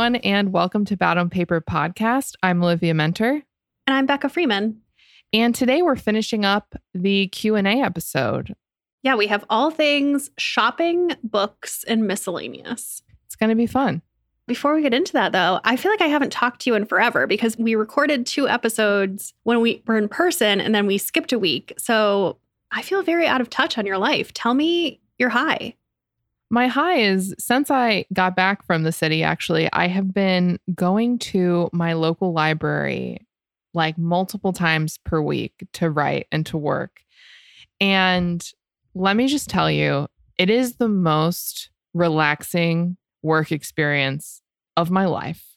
Everyone, and welcome to Bad on Paper podcast. I'm Olivia Muenter. And I'm Becca Freeman. And today we're finishing up the Q&A episode. Yeah, we have all things shopping, books, and miscellaneous. It's going to be fun. Before we get into that, though, I feel like I haven't talked to you in forever because we recorded two episodes when we were in person and then we skipped a week. So I feel very out of touch on your life. Tell me your high. My high is since I got back from the city, actually, I have been going to my local library like multiple times per week to write and to work. And let me just tell you, it is the most relaxing work experience of my life.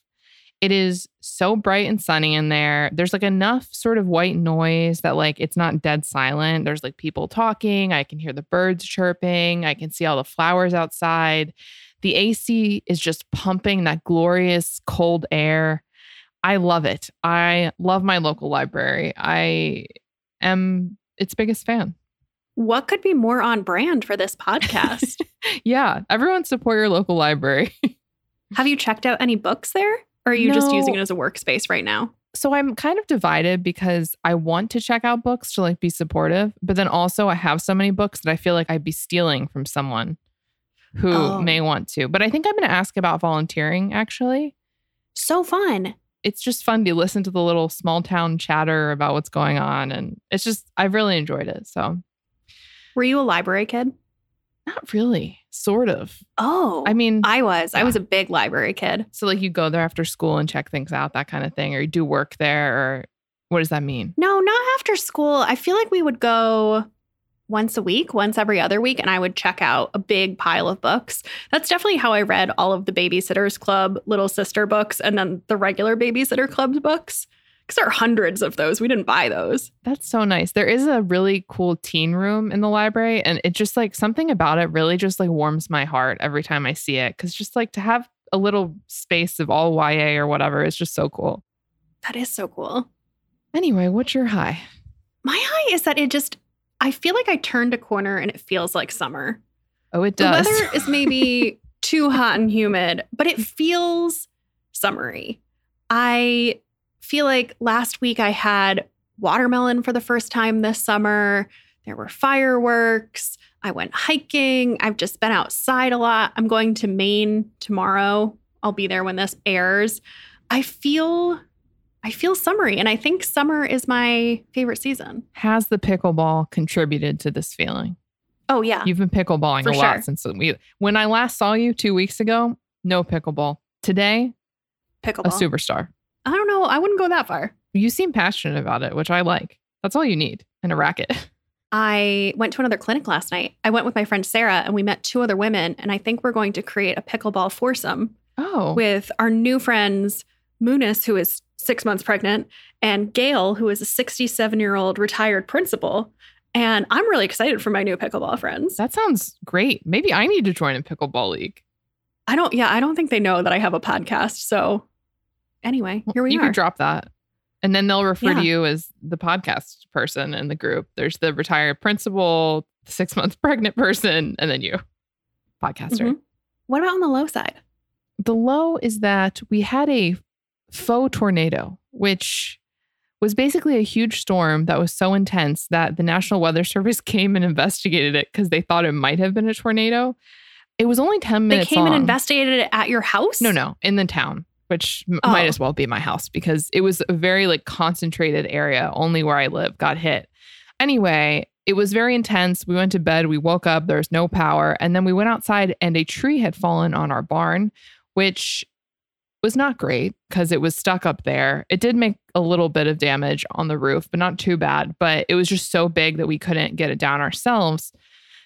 It is so bright and sunny in there. There's like enough sort of white noise that like it's not dead silent. There's like people talking. I can hear the birds chirping. I can see all the flowers outside. The AC is just pumping that glorious cold air. I love it. I love my local library. I am its biggest fan. What could be more on brand for this podcast? yeah, everyone support your local library. Have you checked out any books there? Or are you No. just using it as a workspace right now? so I'm kind of divided because I want to check out books to like be supportive, but then also I have so many books that I feel like I'd be stealing from someone who Oh. may want to. But I think I'm going to ask about volunteering actually. So fun. It's just fun to listen to the little small town chatter about what's going on and it's just I've really enjoyed it. So, Were you a library kid? not really, sort of. Oh, I mean, I was. I was a big library kid. so like you go there after school and check things out, that kind of thing or you do work there or what does that mean? No, not after school. I feel like we would go once a week, once every other week, and I would check out a big pile of books. That's definitely how I read all of the Babysitters Club Little Sister books and then the regular Babysitter Club books. Because there are hundreds of those. We didn't buy those. That's so nice. There is a really cool teen room in the library, and it just like something about it really just like warms my heart every time I see it. Cause just like to have a little space of all YA or whatever is just so cool. That is so cool. Anyway, what's your high? My high is that it just, I feel like I turned a corner and it feels like summer. Oh, it does. The weather is maybe too hot and humid, but it feels summery. I feel like last week I had watermelon for the first time this summer. There were fireworks. I went hiking. I've just been outside a lot. I'm going to Maine tomorrow. I'll be there when this airs. I feel I feel summery and I think summer is my favorite season. Has the pickleball contributed to this feeling? Oh yeah. You've been pickleballing For a lot since we when I last saw you two weeks ago, no pickleball. Today, pickleball. a superstar. I don't know. I wouldn't go that far. You seem passionate about it, which I like. That's all you need in a racket. I went to another clinic last night. I went with my friend Sarah and we met two other women. And I think we're going to create a pickleball foursome Oh, with our new friends, Munis, who is six months pregnant, and Gail, who is a 67 year old retired principal. And I'm really excited for my new pickleball friends. that sounds great. Maybe I need to join a pickleball league. I don't, yeah, I don't think they know that I have a podcast. So anyway, here we you are. You could drop that. And then they'll refer Yeah. to you as the podcast person in the group. There's the retired principal, six months pregnant person, and then you, podcaster. Mhm. What about on the low side? The low is that we had a faux tornado, which was basically a huge storm that was so intense that the National Weather Service came and investigated it because they thought it might have been a tornado. It was only 10 minutes. They came and investigated it at your house? No, no, in the town, which Oh. might as well be my house because it was a very like concentrated area. Only where I live got hit. Anyway, it was very intense. We went to bed, we woke up, there was no power, and then we went outside and a tree had fallen on our barn, which was not great because it was stuck up there. It did make a little bit of damage on the roof, but not too bad. But it was just so big that we couldn't get it down ourselves.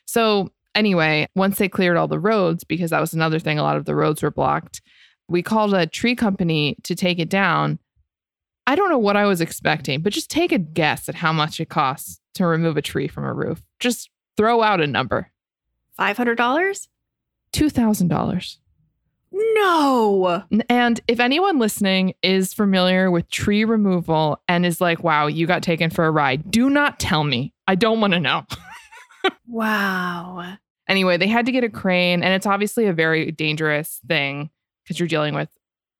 So, anyway, once they cleared all the roads, because that was another thing, a lot of the roads were blocked, we called a tree company to take it down. I don't know what I was expecting, but just take a guess at how much it costs to remove a tree from a roof. Just throw out a number $500? $2,000. No. And if anyone listening is familiar with tree removal and is like, wow, you got taken for a ride, do not tell me. I don't want to know. Wow. Anyway, they had to get a crane, and it's obviously a very dangerous thing because you're dealing with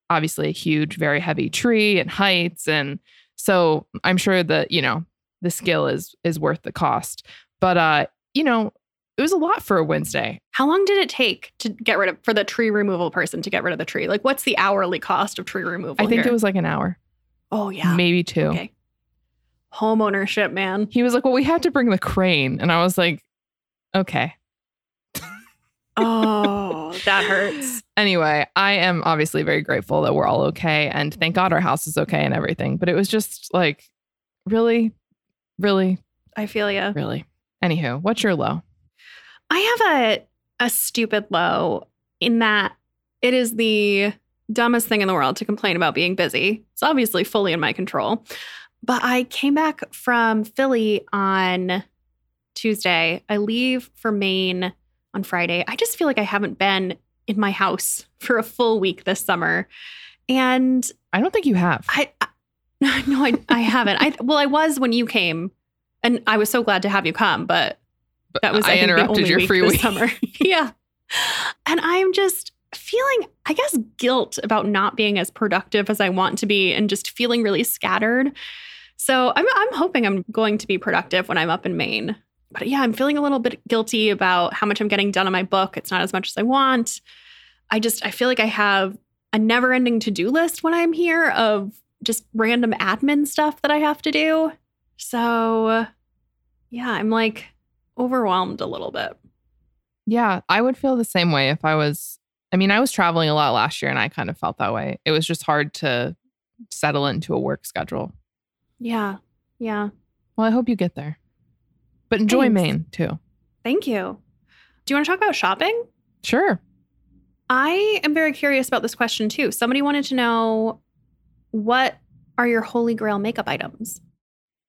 obviously a huge, very heavy tree and heights. And so I'm sure that, you know, the skill is is worth the cost. But uh, you know, it was a lot for a Wednesday. How long did it take to get rid of for the tree removal person to get rid of the tree? Like what's the hourly cost of tree removal? I think here? it was like an hour. Oh yeah. Maybe two. Okay. Home ownership, man. He was like, Well, we had to bring the crane. And I was like, Okay. Oh, that hurts. Anyway, I am obviously very grateful that we're all okay. And thank God our house is okay and everything. But it was just like, really, really, I feel you. really. Anywho, what's your low? I have a a stupid low in that it is the dumbest thing in the world to complain about being busy. It's obviously fully in my control. But I came back from Philly on Tuesday. I leave for Maine on Friday. I just feel like I haven't been in my house for a full week this summer. And I don't think you have. I, I no, I, I haven't. I well, I was when you came, and I was so glad to have you come. But But that was I, I interrupted only your week free this week. summer. yeah, and I'm just feeling, I guess, guilt about not being as productive as I want to be, and just feeling really scattered. So I'm I'm hoping I'm going to be productive when I'm up in Maine. But yeah, I'm feeling a little bit guilty about how much I'm getting done on my book. It's not as much as I want. I just I feel like I have a never-ending to-do list when I'm here of just random admin stuff that I have to do. So yeah, I'm like overwhelmed a little bit. Yeah, I would feel the same way if I was. I mean, I was traveling a lot last year and I kind of felt that way. It was just hard to settle into a work schedule. Yeah. Yeah. Well, I hope you get there. But enjoy Thanks. Maine too. Thank you. Do you want to talk about shopping? Sure. I am very curious about this question too. Somebody wanted to know what are your holy grail makeup items?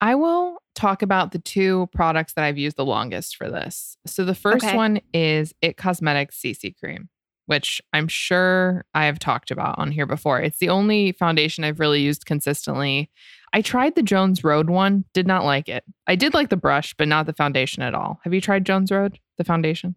I will talk about the two products that I've used the longest for this. So the first Okay. one is It Cosmetics CC cream, which I'm sure I have talked about on here before. It's the only foundation I've really used consistently. I tried the Jones Road one, did not like it. I did like the brush, but not the foundation at all. Have you tried Jones Road, the foundation?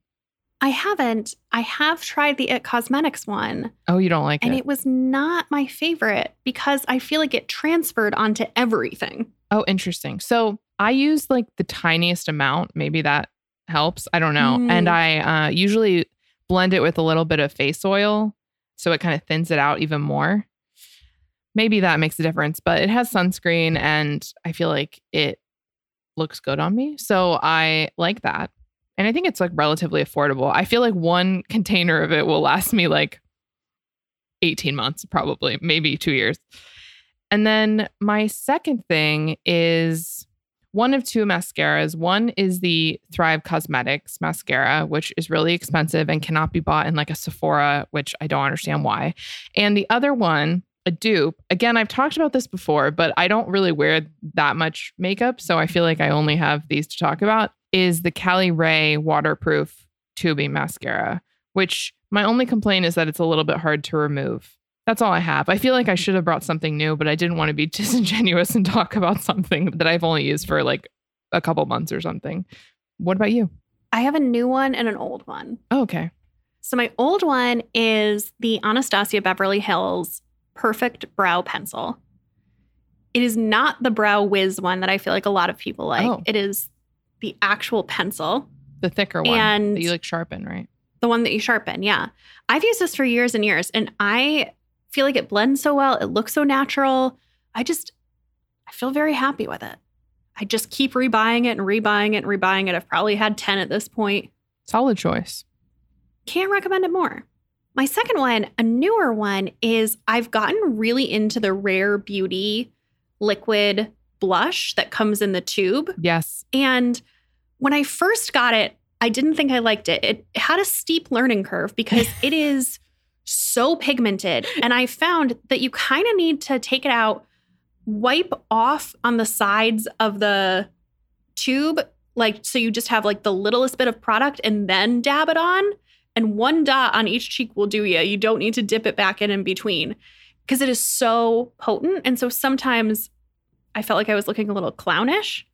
I haven't. I have tried the It Cosmetics one, Oh, you don't like and it? And it was not my favorite because I feel like it transferred onto everything. Oh, interesting. So I use like the tiniest amount. Maybe that helps. I don't know. And Mm. I uh, usually blend it with a little bit of face oil. So it kind of thins it out even more. Maybe that makes a difference, but it has sunscreen and I feel like it looks good on me. So I like that. And I think it's like relatively affordable. I feel like one container of it will last me like 18 months, probably, maybe two years. And then my second thing is one of two mascaras. One is the Thrive Causemetics mascara, which is really expensive and cannot be bought in like a Sephora, which I don't understand why. And the other one, a dupe. Again, I've talked about this before, but I don't really wear that much makeup. So I feel like I only have these to talk about. Is the Caliray waterproof tubing mascara, which my only complaint is that it's a little bit hard to remove. That's all I have. I feel like I should have brought something new, but I didn't want to be disingenuous and talk about something that I've only used for like a couple months or something. What about you? I have a new one and an old one. Oh, okay. So my old one is the Anastasia Beverly Hills Perfect Brow Pencil. It is not the Brow Wiz one that I feel like a lot of people like. Oh. It is the actual pencil, The thicker one And- that you like sharpen, right? the one that you sharpen. Yeah. I've used this for years and years and I feel like it blends so well. It looks so natural. I just, I feel very happy with it. I just keep rebuying it and rebuying it and rebuying it. I've probably had 10 at this point. Solid choice. Can't recommend it more. My second one, a newer one, is I've gotten really into the Rare Beauty liquid blush that comes in the tube. Yes. And when I first got it, I didn't think I liked it. It had a steep learning curve because it is so pigmented. And I found that you kind of need to take it out, wipe off on the sides of the tube, like so you just have like the littlest bit of product and then dab it on. And one dot on each cheek will do you. You don't need to dip it back in in between because it is so potent. And so sometimes I felt like I was looking a little clownish.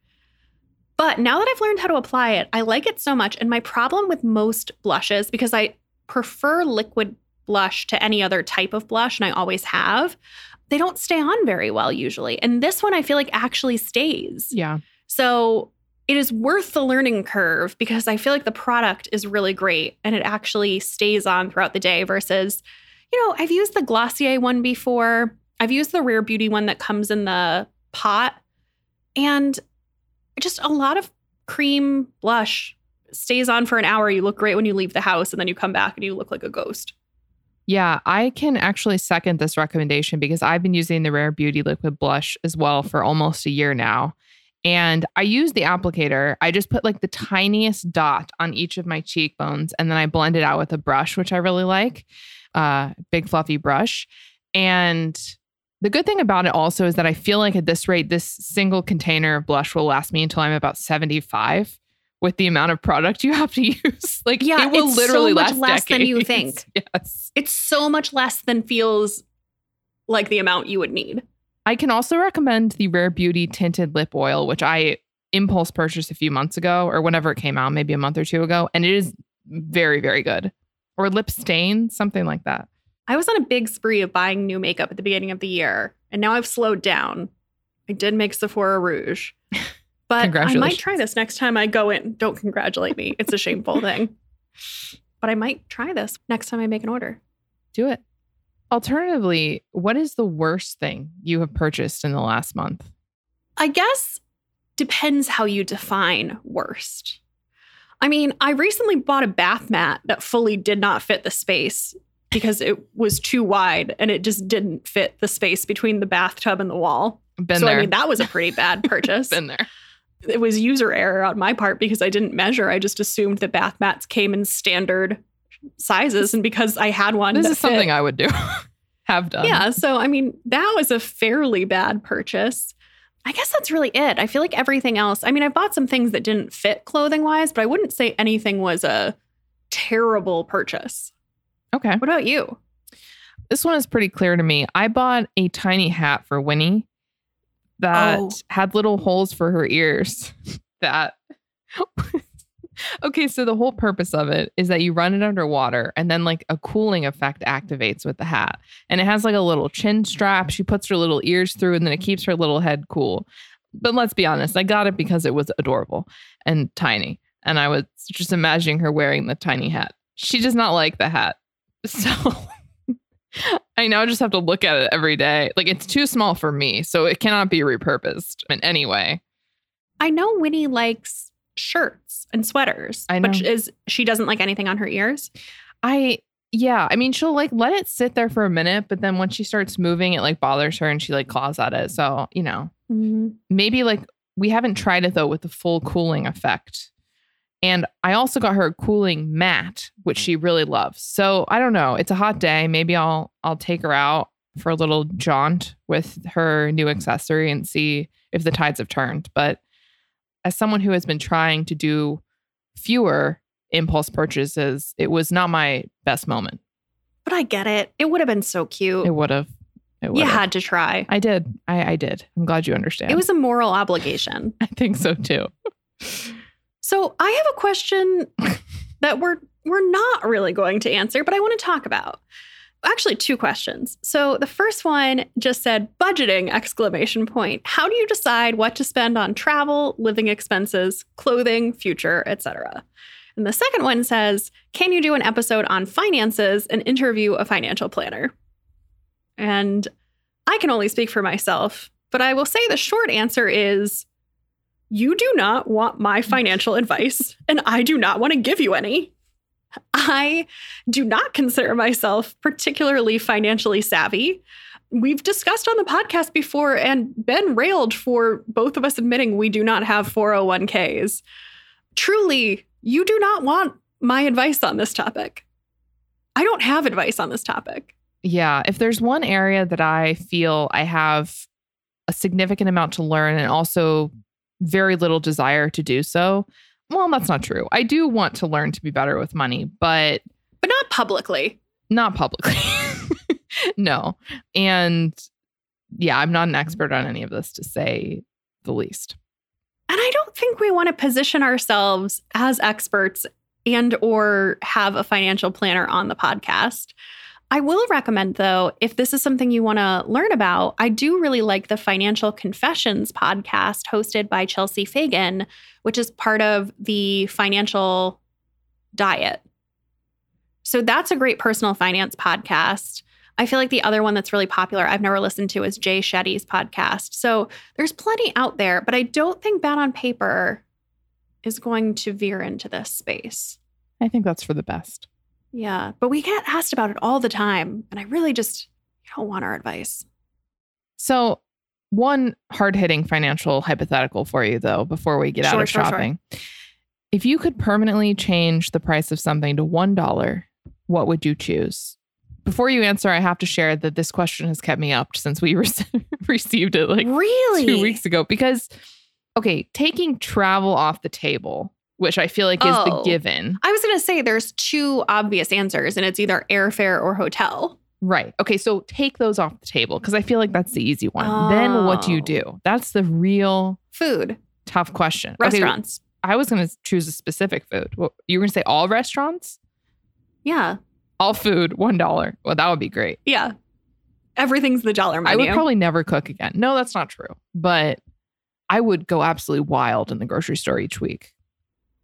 But now that I've learned how to apply it, I like it so much. And my problem with most blushes, because I prefer liquid blush to any other type of blush, and I always have, they don't stay on very well usually. And this one I feel like actually stays. Yeah. So it is worth the learning curve because I feel like the product is really great and it actually stays on throughout the day versus, you know, I've used the Glossier one before. I've used the Rare Beauty one that comes in the pot. And just a lot of cream blush stays on for an hour. You look great when you leave the house and then you come back and you look like a ghost. Yeah, I can actually second this recommendation because I've been using the Rare Beauty liquid blush as well for almost a year now. And I use the applicator. I just put like the tiniest dot on each of my cheekbones and then I blend it out with a brush, which I really like. Uh, big fluffy brush. And the good thing about it also is that I feel like at this rate, this single container of blush will last me until I'm about 75 with the amount of product you have to use. like Yeah, it will literally last. it's literally so much last less than you think. Yes. It's so much less than feels like the amount you would need. I can also recommend the Rare Beauty tinted lip oil, which I impulse purchased a few months ago or whenever it came out, maybe a month or two ago, and it is very very good. Or lip stain, something like that. I was on a big spree of buying new makeup at the beginning of the year, and now I've slowed down. I did make Sephora Rouge, but I might try this next time I go in. Don't congratulate me; it's a shameful thing. But I might try this next time I make an order. Do it. Alternatively, what is the worst thing you have purchased in the last month? I guess depends how you define worst. I mean, I recently bought a bath mat that fully did not fit the space because it was too wide and it just didn't fit the space between the bathtub and the wall. Been so there. I mean, that was a pretty bad purchase. Been there. it was user error on my part because I didn't measure. I just assumed that bath mats came in standard sizes, and because I had one, This is something fit- I would do. have done. yeah. So I mean, that was a fairly bad purchase. I guess that's really it. I feel like everything else. I mean, I bought some things that didn't fit clothing wise, but I wouldn't say anything was a terrible purchase. Okay. What about you? This one is pretty clear to me. I bought a tiny hat for Winnie that Oh. had little holes for her ears. that Okay, so the whole purpose of it is that you run it underwater and then like a cooling effect activates with the hat. And it has like a little chin strap. She puts her little ears through and then it keeps her little head cool. But let's be honest, I got it because it was adorable and tiny. And I was just imagining her wearing the tiny hat. She does not like the hat. So I now just have to look at it every day. Like it's too small for me, so it cannot be repurposed in any way. I know Winnie likes shirts and sweaters, I but is she doesn't like anything on her ears? I yeah, I mean she'll like let it sit there for a minute, but then once she starts moving, it like bothers her and she like claws at it. So, you know, mm-hmm. maybe like we haven't tried it though with the full cooling effect. And I also got her a cooling mat, which she really loves. So I don't know. It's a hot day. Maybe I'll I'll take her out for a little jaunt with her new accessory and see if the tides have turned. But as someone who has been trying to do fewer impulse purchases, it was not my best moment. But I get it. It would have been so cute. It would have. It you had to try. I did. I, I did. I'm glad you understand. It was a moral obligation. I think so too. So I have a question that we're we're not really going to answer, but I want to talk about. Actually, two questions. So the first one just said budgeting exclamation point. How do you decide what to spend on travel, living expenses, clothing, future, etc.? And the second one says, can you do an episode on finances and interview a financial planner? And I can only speak for myself, but I will say the short answer is you do not want my financial advice, and I do not want to give you any. I do not consider myself particularly financially savvy. We've discussed on the podcast before and been railed for both of us admitting we do not have 401ks. Truly, you do not want my advice on this topic. I don't have advice on this topic. Yeah. If there's one area that I feel I have a significant amount to learn and also very little desire to do so, well, that's not true. I do want to learn to be better with money, but But not publicly. not publicly. no. And yeah, I'm not an expert on any of this to say the least. And I don't think we want to position ourselves as experts and or have a financial planner on the podcast. I will recommend, though, if this is something you want to learn about, I do really like the Financial Confessions podcast hosted by Chelsea Fagan, which is part of the financial diet. So that's a great personal finance podcast. I feel like the other one that's really popular, I've never listened to, is Jay Shetty's podcast. So there's plenty out there, but I don't think Bad on Paper is going to veer into this space. I think that's for the best. Yeah, but we get asked about it all the time. And I really just don't want our advice. So, one hard hitting financial hypothetical for you, though, before we get Sure, out of sure, sure. shopping. If you could permanently change the price of something to $1, what would you choose? Before you answer, I have to share that this question has kept me up since we re- received it like really? two weeks ago. Because, okay, taking travel off the table, which I feel like is the Oh. given. I was going to say there's two obvious answers, and it's either airfare or hotel. Right. Okay. So take those off the table because I feel like that's the easy one. Then what do you Oh. do? That's the real Food, tough question. Okay, restaurants. I was going to choose a specific food. What, you were going to say all restaurants? Yeah. All food, $1. Well, that would be great. Yeah. Everything's the dollar menu. I would probably never cook again. No, that's not true. But I would go absolutely wild in the grocery store each week.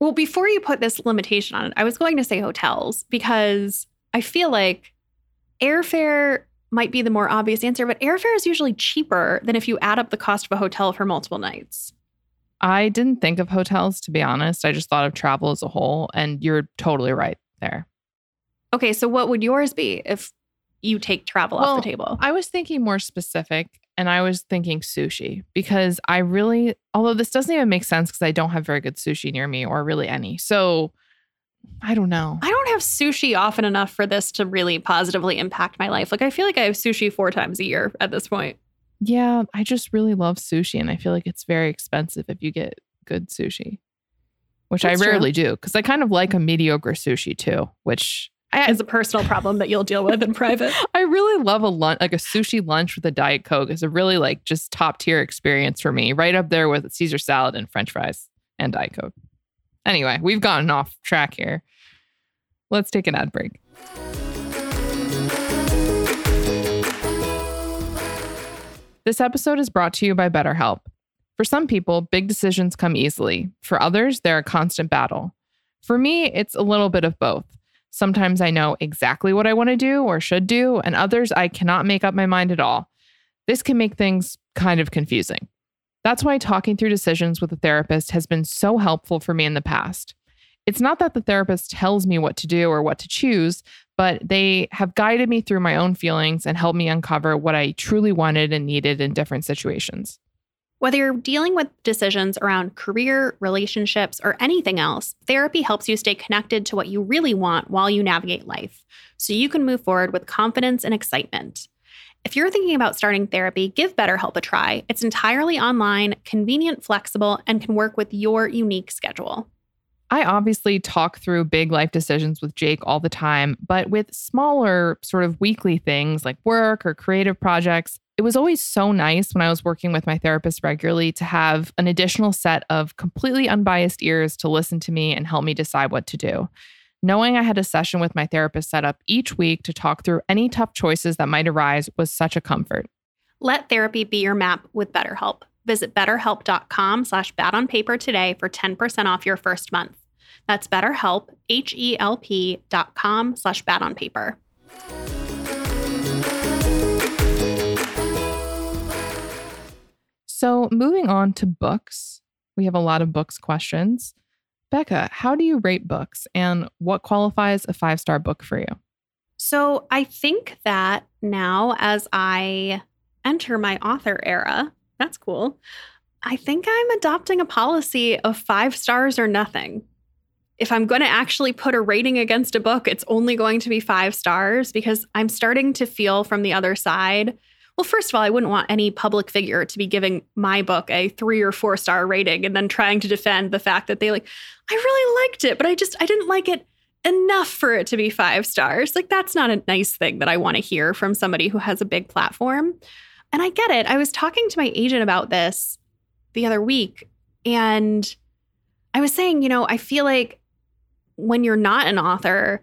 Well, before you put this limitation on it, I was going to say hotels because I feel like airfare might be the more obvious answer, but airfare is usually cheaper than if you add up the cost of a hotel for multiple nights. I didn't think of hotels, to be honest. I just thought of travel as a whole. And you're totally right there. Okay, so what would yours be if you take travel Well, off the table? I was thinking more specific and I was thinking sushi because I really, although this doesn't even make sense because I don't have very good sushi near me or really any. So I don't know. I don't have sushi often enough for this to really positively impact my life. Like I feel like I have sushi four times a year at this point. Yeah, I just really love sushi and I feel like it's very expensive if you get good sushi, which That's I true. rarely do because I kind of like a mediocre sushi too, which I, It's a personal problem that you'll deal with in private. I really love a lunch, like a sushi lunch with a Diet Coke is a really like just top tier experience for me, right up there with Caesar salad and French fries and Diet Coke. Anyway, we've gotten off track here. Let's take an ad break. This episode is brought to you by BetterHelp. For some people, big decisions come easily. For others, they're a constant battle. For me, it's a little bit of both. Sometimes I know exactly what I want to do or should do, and others I cannot make up my mind at all. This can make things kind of confusing. That's why talking through decisions with a therapist has been so helpful for me in the past. It's not that the therapist tells me what to do or what to choose, but they have guided me through my own feelings and helped me uncover what I truly wanted and needed in different situations. Whether you're dealing with decisions around career, relationships, or anything else, therapy helps you stay connected to what you really want while you navigate life so you can move forward with confidence and excitement. If you're thinking about starting therapy, give BetterHelp a try. It's entirely online, convenient, flexible, and can work with your unique schedule. I obviously talk through big life decisions with Jake all the time, but with smaller, sort of weekly things like work or creative projects, it was always so nice when I was working with my therapist regularly to have an additional set of completely unbiased ears to listen to me and help me decide what to do. Knowing I had a session with my therapist set up each week to talk through any tough choices that might arise was such a comfort. Let therapy be your map with BetterHelp. Visit betterhelp.com slash bad on paper today for 10% off your first month. That's betterhelp, H-E-L-P dot com slash bad on paper. So, moving on to books, we have a lot of books questions. Becca, how do you rate books and what qualifies a five star book for you? So I think that now as I enter my author era, that's cool. I think I'm adopting a policy of five stars or nothing. If I'm going to actually put a rating against a book, it's only going to be five stars because I'm starting to feel from the other side. Well, first of all, I wouldn't want any public figure to be giving my book a three or four star rating and then trying to defend the fact that they like, I really liked it, but I just, I didn't like it enough for it to be five stars. Like, that's not a nice thing that I want to hear from somebody who has a big platform. And I get it. I was talking to my agent about this the other week, and I was saying, you know, I feel like when you're not an author,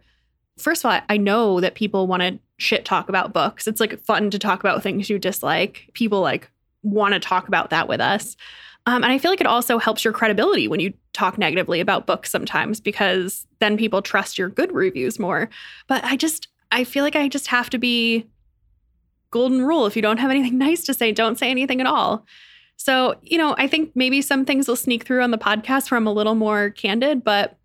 first of all, I know that people want to shit talk about books. It's like fun to talk about things you dislike. People like want to talk about that with us. Um, and I feel like it also helps your credibility when you talk negatively about books sometimes because then people trust your good reviews more. But I just, I feel like I just have to be golden rule. If you don't have anything nice to say, don't say anything at all. So, you know, I think maybe some things will sneak through on the podcast where I'm a little more candid, but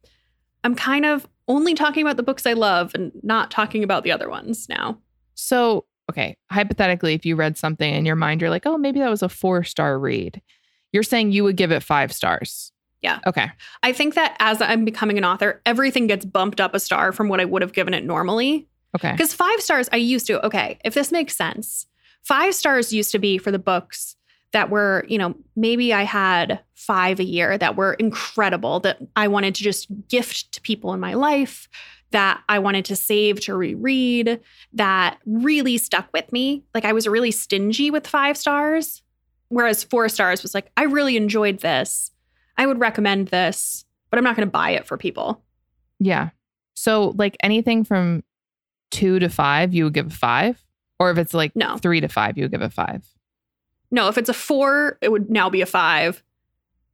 I'm kind of only talking about the books I love and not talking about the other ones now. So, okay, hypothetically, if you read something in your mind, you're like, oh, maybe that was a four star read. You're saying you would give it five stars. Yeah. Okay. I think that as I'm becoming an author, everything gets bumped up a star from what I would have given it normally. Okay. Because five stars, I used to, okay, if this makes sense, five stars used to be for the books that were, you know, maybe I had five a year that were incredible that I wanted to just gift to people in my life, that I wanted to save to reread, that really stuck with me. Like I was really stingy with five stars, whereas four stars was like, I really enjoyed this. I would recommend this, but I'm not going to buy it for people. Yeah. So, like anything from two to five, you would give a five? Or if it's like No. three to five, you would give a five? No, if it's a four, it would now be a five.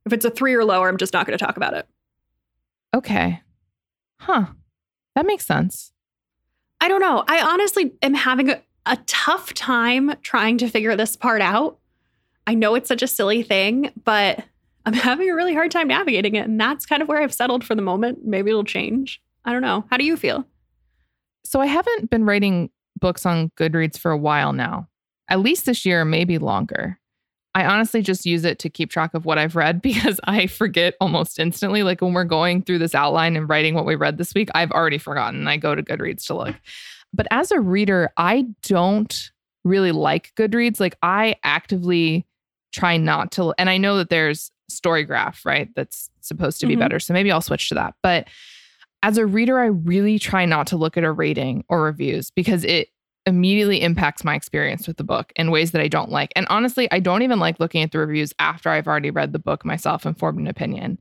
If it's a three or lower, I'm just not going to talk about it. Okay. Huh. That makes sense. I don't know. I honestly am having a, a tough time trying to figure this part out. I know it's such a silly thing, but I'm having a really hard time navigating it. And that's kind of where I've settled for the moment. Maybe it'll change. I don't know. How do you feel? So, I haven't been writing books on Goodreads for a while now, at least this year, maybe longer. I honestly just use it to keep track of what I've read because I forget almost instantly. Like when we're going through this outline and writing what we read this week, I've already forgotten. I go to Goodreads to look. But as a reader, I don't really like Goodreads. Like I actively try not to. And I know that there's Storygraph, right? That's supposed to be Mhm. better. So maybe I'll switch to that. But as a reader, I really try not to look at a rating or reviews because it immediately impacts my experience with the book in ways that I don't like. And honestly, I don't even like looking at the reviews after I've already read the book myself and formed an opinion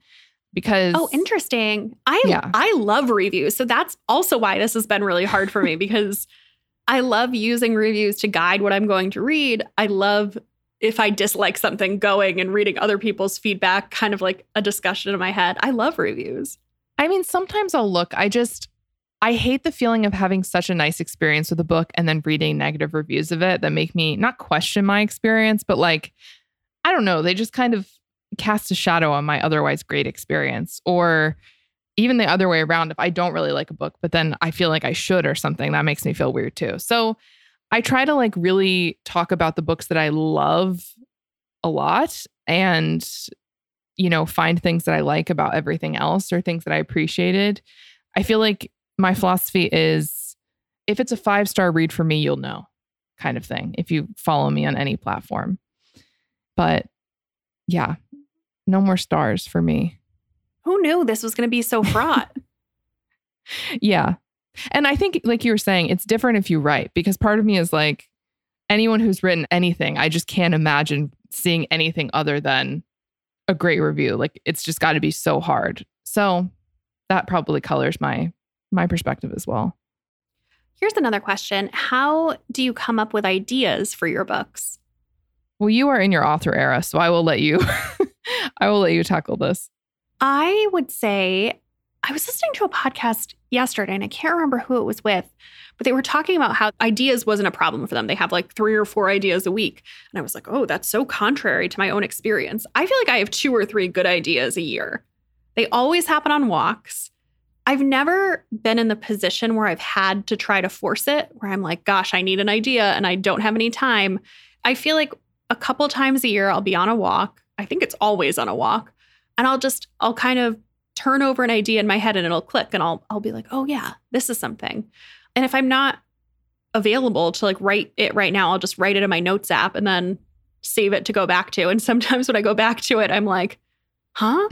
because Oh, interesting. I Yeah. I love reviews. So that's also why this has been really hard for me because I love using reviews to guide what I'm going to read. I love if I dislike something going and reading other people's feedback, kind of like a discussion in my head. I love reviews. I mean, sometimes I'll look. I just, I hate the feeling of having such a nice experience with a book and then reading negative reviews of it that make me not question my experience, but like, I don't know, they just kind of cast a shadow on my otherwise great experience. Or even the other way around, if I don't really like a book, but then I feel like I should or something, that makes me feel weird too. So I try to like really talk about the books that I love a lot and you know, find things that I like about everything else or things that I appreciated. I feel like my philosophy is if it's a five star read for me, you'll know kind of thing if you follow me on any platform. But yeah, no more stars for me. Who knew this was going to be so fraught? Yeah. And I think, like you were saying, it's different if you write because part of me is like anyone who's written anything, I just can't imagine seeing anything other than a great review. Like it's just got to be so hard. So that probably colors my my perspective as well. Here's another question. How do you come up with ideas for your books? Well, you are in your author era, so I will let you I will let you tackle this. I would say I was listening to a podcast yesterday and I can't remember who it was with, but they were talking about how ideas wasn't a problem for them. They have like three or four ideas a week. And I was like, oh, that's so contrary to my own experience. I feel like I have two or three good ideas a year. They always happen on walks. I've never been in the position where I've had to try to force it, where I'm like, gosh, I need an idea and I don't have any time. I feel like a couple times a year I'll be on a walk. I think it's always on a walk. And I'll just, I'll kind of turn over an idea in my head and it'll click and I'll I'll be like, "Oh yeah, this is something." And if I'm not available to like write it right now, I'll just write it in my notes app and then save it to go back to. And sometimes when I go back to it, I'm like, "Huh?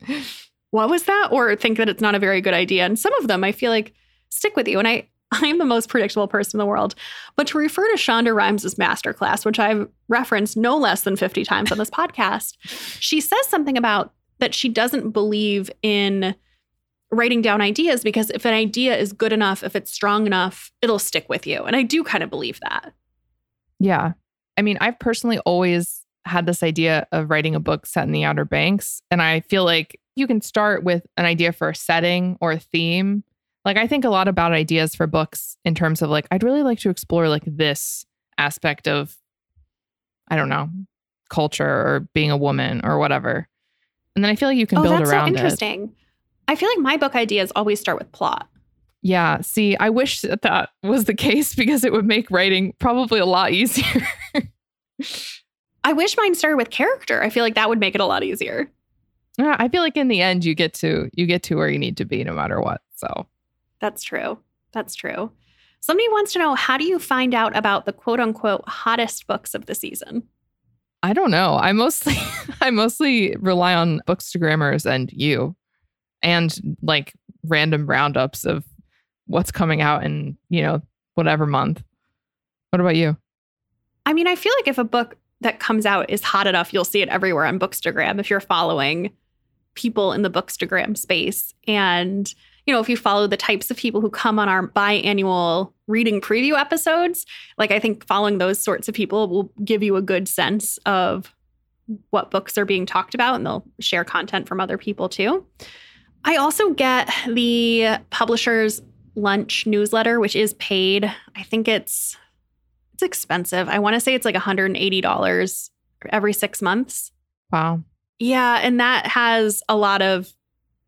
what was that?" or think that it's not a very good idea. And some of them I feel like stick with you and I I'm the most predictable person in the world. But to refer to Shonda Rhimes' masterclass, which I've referenced no less than 50 times on this podcast, she says something about that she doesn't believe in writing down ideas because if an idea is good enough, if it's strong enough, it'll stick with you. And I do kind of believe that. Yeah. I mean, I've personally always had this idea of writing a book set in the Outer Banks. And I feel like you can start with an idea for a setting or a theme. Like, I think a lot about ideas for books in terms of like, I'd really like to explore like this aspect of, I don't know, culture or being a woman or whatever. And then I feel like you can oh, build that's around so it. interesting. I feel like my book ideas always start with plot. Yeah. See, I wish that that was the case because it would make writing probably a lot easier. I wish mine started with character. I feel like that would make it a lot easier. yeah, I feel like in the end you get to you get to where you need to be no matter what. So That's true. That's true. Somebody wants to know how do you find out about the quote unquote hottest books of the season? I don't know. I mostly I mostly rely on bookstagrammers and you and like random roundups of what's coming out in, you know, whatever month. What about you? I mean, I feel like if a book that comes out is hot enough, you'll see it everywhere on Bookstagram if you're following people in the Bookstagram space. And, you know, if you follow the types of people who come on our biannual reading preview episodes, like I think following those sorts of people will give you a good sense of what books are being talked about and they'll share content from other people too. I also get the publisher's lunch newsletter, which is paid. I think it's it's expensive. I want to say it's like $180 every six months. Wow. Yeah. And that has a lot of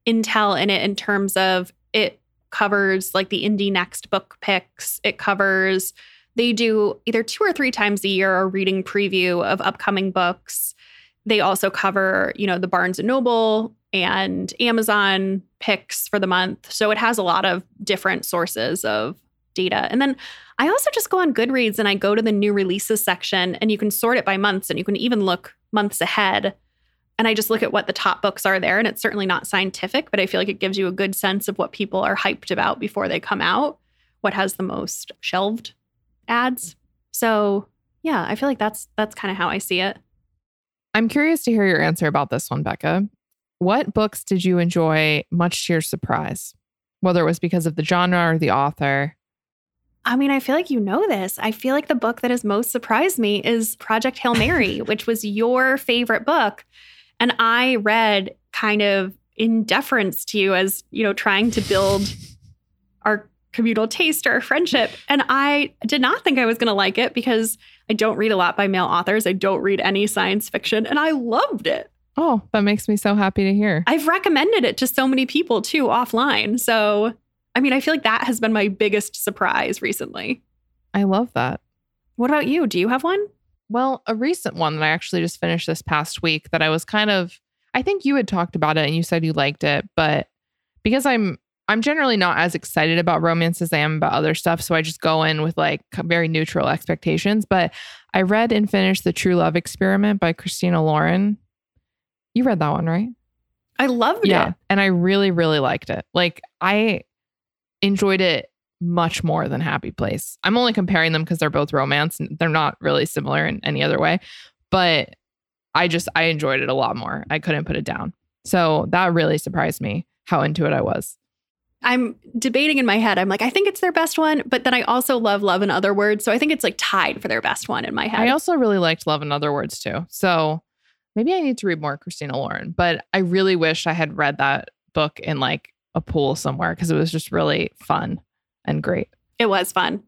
intel in it in terms of it covers like the indie next book picks. It covers, they do either two or three times a year a reading preview of upcoming books. They also cover, you know, the Barnes and Noble and Amazon picks for the month. So it has a lot of different sources of data. And then I also just go on Goodreads and I go to the new releases section and you can sort it by months and you can even look months ahead. And I just look at what the top books are there. And it's certainly not scientific, but I feel like it gives you a good sense of what people are hyped about before they come out, what has the most shelved ads. So yeah, I feel like that's that's kind of how I see it. I'm curious to hear your answer about this one, Becca. What books did you enjoy much to your surprise? Whether it was because of the genre or the author. I mean, I feel like you know this. I feel like the book that has most surprised me is Project Hail Mary, which was your favorite book. And I read kind of in deference to you as, you know, trying to build our communal taste or our friendship. And I did not think I was going to like it because I don't read a lot by male authors. I don't read any science fiction, and I loved it. Oh, that makes me so happy to hear. I've recommended it to so many people too offline. So, I mean, I feel like that has been my biggest surprise recently. I love that. What about you? Do you have one? Well, a recent one that I actually just finished this past week that I was kind of I think you had talked about it and you said you liked it, but because I'm I'm generally not as excited about romance as I am about other stuff, so I just go in with like very neutral expectations, but I read and finished The True Love Experiment by Christina Lauren. You read that one, right? I loved yeah. it. And I really, really liked it. Like I enjoyed it much more than Happy Place. I'm only comparing them because they're both romance and they're not really similar in any other way. But I just I enjoyed it a lot more. I couldn't put it down. So that really surprised me how into it I was. I'm debating in my head. I'm like, I think it's their best one, but then I also love Love in Other Words. So I think it's like tied for their best one in my head. I also really liked Love in Other Words too. So maybe I need to read more Christina Lauren, but I really wish I had read that book in like a pool somewhere because it was just really fun and great. it was fun.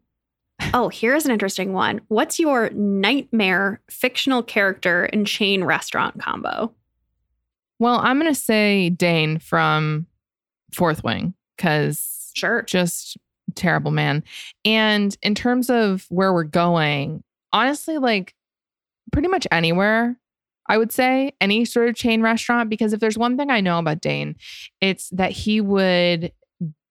Oh, here's an interesting one. What's your nightmare fictional character and chain restaurant combo? Well, I'm going to say Dain from Fourth Wing because Sure. just terrible man. And in terms of where we're going, honestly, like pretty much anywhere, I would say any sort of chain restaurant. Because if there's one thing I know about Dain, it's that he would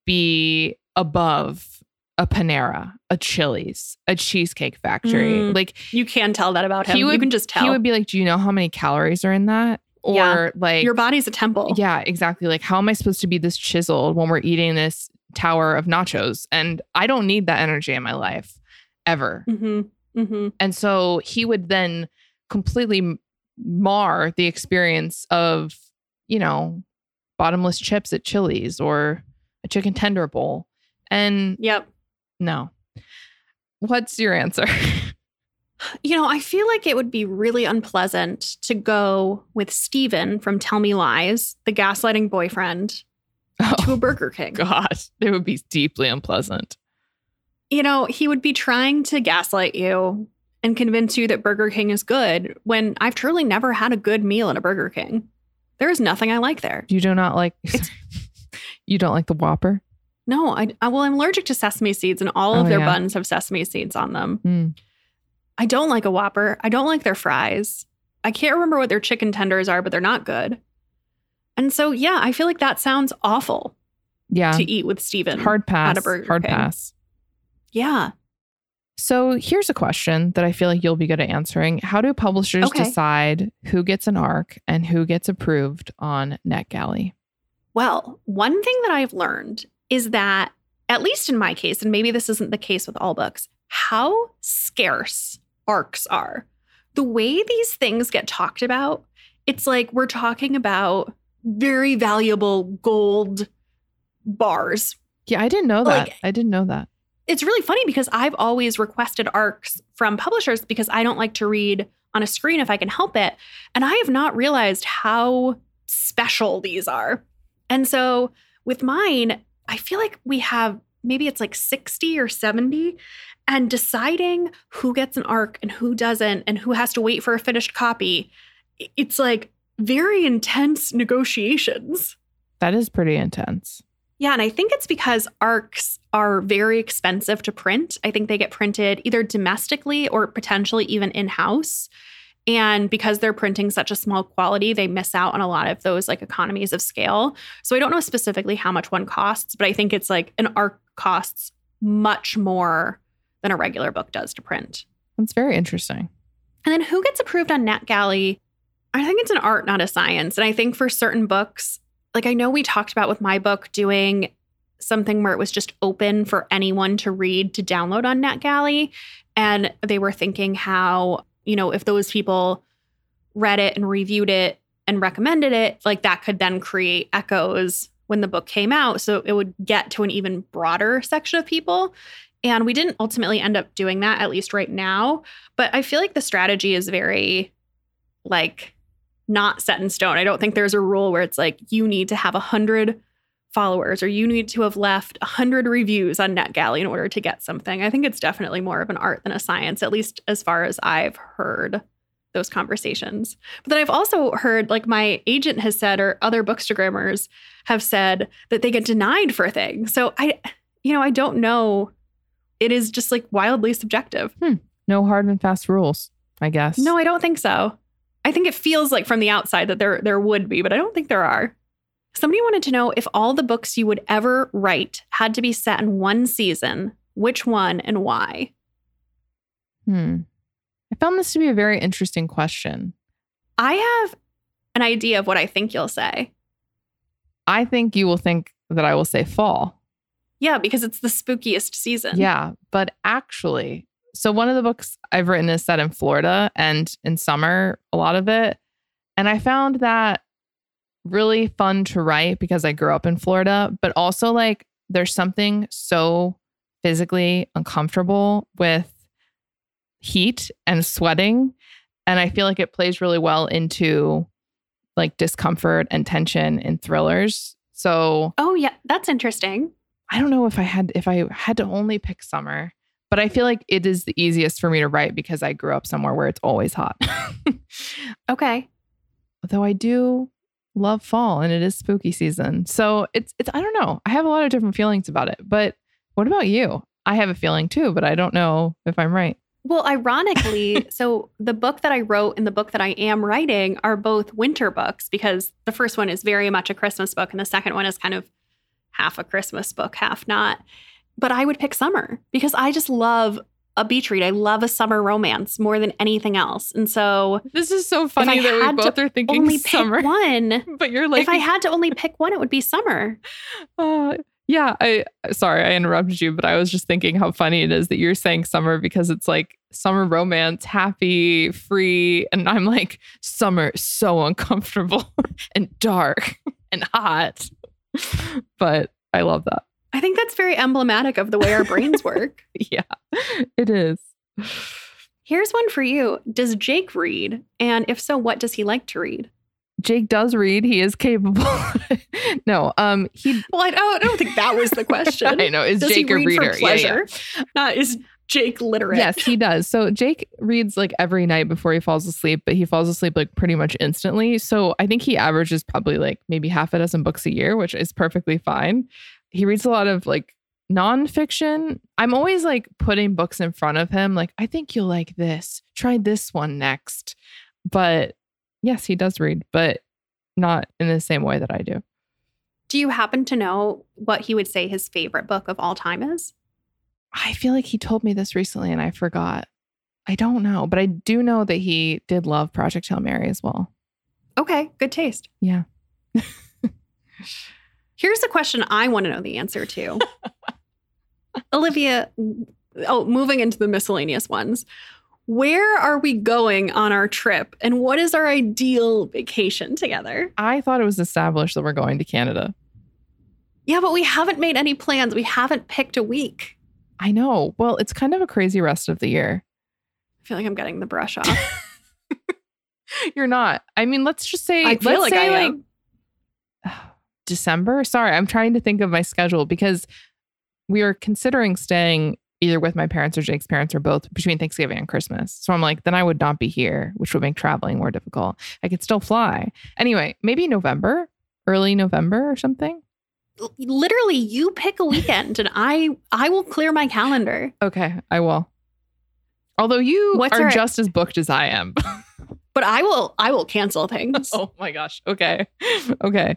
be above a Panera, a Chili's, a Cheesecake Factory. Mm, like You can tell that about him. Would- you can just tell. he would be like, Do you know how many calories are in that? Or Yeah. like Your body's a temple. yeah, exactly. Like, how am I supposed to be this chiseled when we're eating this tower of nachos? And I don't need that energy in my life ever. hmm hmm And so he would then completely mar the experience of, you know, bottomless chips at Chili's or a chicken tender bowl. And Yep. no. What's your answer? You know, I feel like it would be really unpleasant to go with Steven from Tell Me Lies, the gaslighting boyfriend, oh to oh, a Burger King. God. It would be deeply unpleasant. You know, he would be trying to gaslight you and convince you that Burger King is good when I've truly never had a good meal at a Burger King. There is nothing I like there. You do not like you don't like the Whopper? No, I, I well, I'm allergic to sesame seeds, and all of Oh, their yeah. buns have sesame seeds on them. Hmm. I don't like a Whopper. I don't like their fries. I can't remember what their chicken tenders are, but they're not good. And so, yeah, I feel like that sounds awful Yeah. to eat with Steven. Hard pass. at a Burger Hard King. pass. Yeah. So here's a question that I feel like you'll be good at answering. How do publishers Okay. decide who gets an arc and who gets approved on NetGalley? Well, one thing that I've learned is that, at least in my case, and maybe this isn't the case with all books, how scarce arcs are. The way these things get talked about, it's like we're talking about very valuable gold bars. Yeah, I didn't know that. Like- I didn't know that. It's really funny because I've always requested arcs from publishers because I don't like to read on a screen if I can help it. And I have not realized how special these are. And so with mine, I feel like we have maybe it's like 60 or 70 and deciding who gets an arc and who doesn't and who has to wait for a finished copy. It's like very intense negotiations. That is pretty intense. Yeah, and I think it's because arcs are very expensive to print. I think they get printed either domestically or potentially even in house. And because they're printing such a small quality, they miss out on a lot of those like economies of scale. So I don't know specifically how much one costs, but I think it's like an arc costs much more than a regular book does to print. That's very interesting. And then who gets approved on NetGalley? I think it's an art, not a science. And I think for certain books, like I know we talked about with my book doing something where it was just open for anyone to read to download on NetGalley. And they were thinking how, you know, if those people read it and reviewed it and recommended it, like that could then create echoes when the book came out. So it would get to an even broader section of people. And we didn't ultimately end up doing that, at least right now. But I feel like the strategy is very like not set in stone. I don't think there's a rule where it's like you need to have a hundred followers or you need to have left a hundred reviews on NetGalley in order to get something. I think it's definitely more of an art than a science, at least as far as I've heard those conversations. But then I've also heard, like my agent has said, or other bookstagrammers have said that they get denied for things. So I, you know, I don't know. It is just like wildly subjective. Hmm. No hard and fast rules, I guess. No, I don't think so. I think it feels like from the outside that there there would be, but I don't think there are. Somebody wanted to know if all the books you would ever write had to be set in one season, which one and why? Hmm. I found this to be a very interesting question. I have an idea of what I think you'll say. I think you will think that I will say fall. Yeah, because it's the spookiest season. Yeah, but actually, so one of the books I've written is set in Florida and in summer, a lot of it. And I found that really fun to write because I grew up in Florida, but also like there's something so physically uncomfortable with heat and sweating. And I feel like it plays really well into like discomfort and tension in thrillers. So Oh, yeah, that's interesting. I don't know if I had if I had to only pick summer, but I feel like it is the easiest for me to write because I grew up somewhere where it's always hot. Okay. Though I do love fall and it is spooky season. So it's it's I don't know. I have a lot of different feelings about it. But what about you? I have a feeling too, but I don't know if I'm right. Well, ironically, so the book that I wrote and the book that I am writing are both winter books because the first one is very much a Christmas book and the second one is kind of half a Christmas book, half not. But I would pick summer because I just love a beach read. I love a summer romance more than anything else. And so This is so funny that we both are thinking only pick summer. one. But you're like if I had to only pick one, it would be summer. Uh, yeah, I sorry I interrupted you, but I was just thinking how funny it is that you're saying summer because it's like summer romance, happy, free, and I'm like summer so uncomfortable and dark and hot. but I love that. I think that's very emblematic of the way our brains work. Yeah, it is. Here's one for you. Does Jake read? And if so, what does he like to read? Jake does read. He is capable. no, um, he. Well, I don't, I don't think that was the question. I know. Is does Jake he a read reader? for pleasure? Not is Jake literate? Yes, he does. So Jake reads like every night before he falls asleep, but he falls asleep like pretty much instantly. So I think he averages probably like maybe half a dozen books a year, which is perfectly fine. He reads a lot of like nonfiction. I'm always like putting books in front of him, like, I think you'll like this. Try this one next. But yes, he does read, but not in the same way that I do. Do you happen to know what he would say his favorite book of all time is? I feel like he told me this recently and I forgot. I don't know, but I do know that he did love Project Hail Mary as well. Okay, good taste. Yeah. Here's a question I want to know the answer to. Olivia, oh, moving into the miscellaneous ones. Where are we going on our trip and what is our ideal vacation together? I thought it was established that we're going to Canada. Yeah, but we haven't made any plans. We haven't picked a week. I know. Well, it's kind of a crazy rest of the year. I feel like I'm getting the brush off. You're not. I mean, let's just say I feel like say I like. December. Sorry, I'm trying to think of my schedule because we are considering staying either with my parents or Jake's parents or both between Thanksgiving and Christmas. So I'm like, then I would not be here, which would make traveling more difficult. I could still fly. Anyway, maybe November, early November or something. Literally, you pick a weekend and I I will clear my calendar. Okay, I will. Although you What's are our- just as booked as I am. But I will I will cancel things. oh my gosh. Okay. Okay.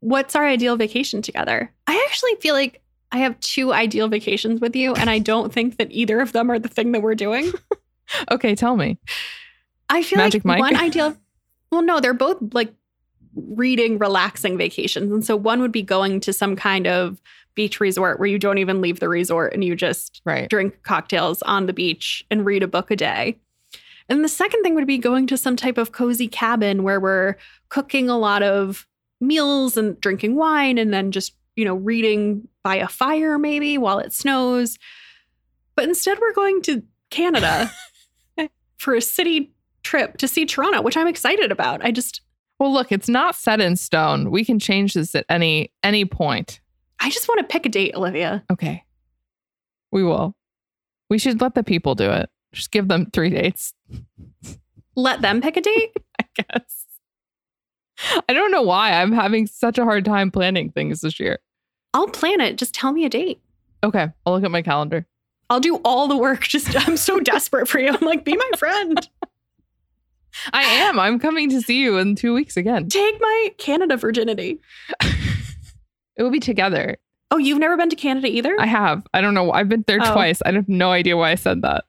What's our ideal vacation together? I actually feel like I have two ideal vacations with you, and I don't think that either of them are the thing that we're doing. Okay, tell me. I feel Magic like Mike? one ideal. Well, no, they're both like reading, relaxing vacations, and so one would be going to some kind of beach resort where you don't even leave the resort and you just Right. drink cocktails on the beach and read a book a day. And the second thing would be going to some type of cozy cabin where we're cooking a lot of meals and drinking wine and then just, you know, reading by a fire maybe while it snows. But instead, we're going to Canada for a city trip to see Toronto, which I'm excited about. I just, Well, look, it's not set in stone. We can change this at any any point. I just want to pick a date, Olivia. Okay. We will. We should let the people do it. Just give them three dates, Let them pick a date. I guess. I don't know why I'm having such a hard time planning things this year. I'll plan it. Just tell me a date. Okay, I'll look at my calendar. I'll do all the work. Just, I'm so desperate for you. I'm like, be my friend. I am. I'm coming to see you in two weeks again. Take my Canada virginity. It will be together. Oh, you've never been to Canada either? I have. I don't know. I've been there Oh. twice. I have no idea why I said that.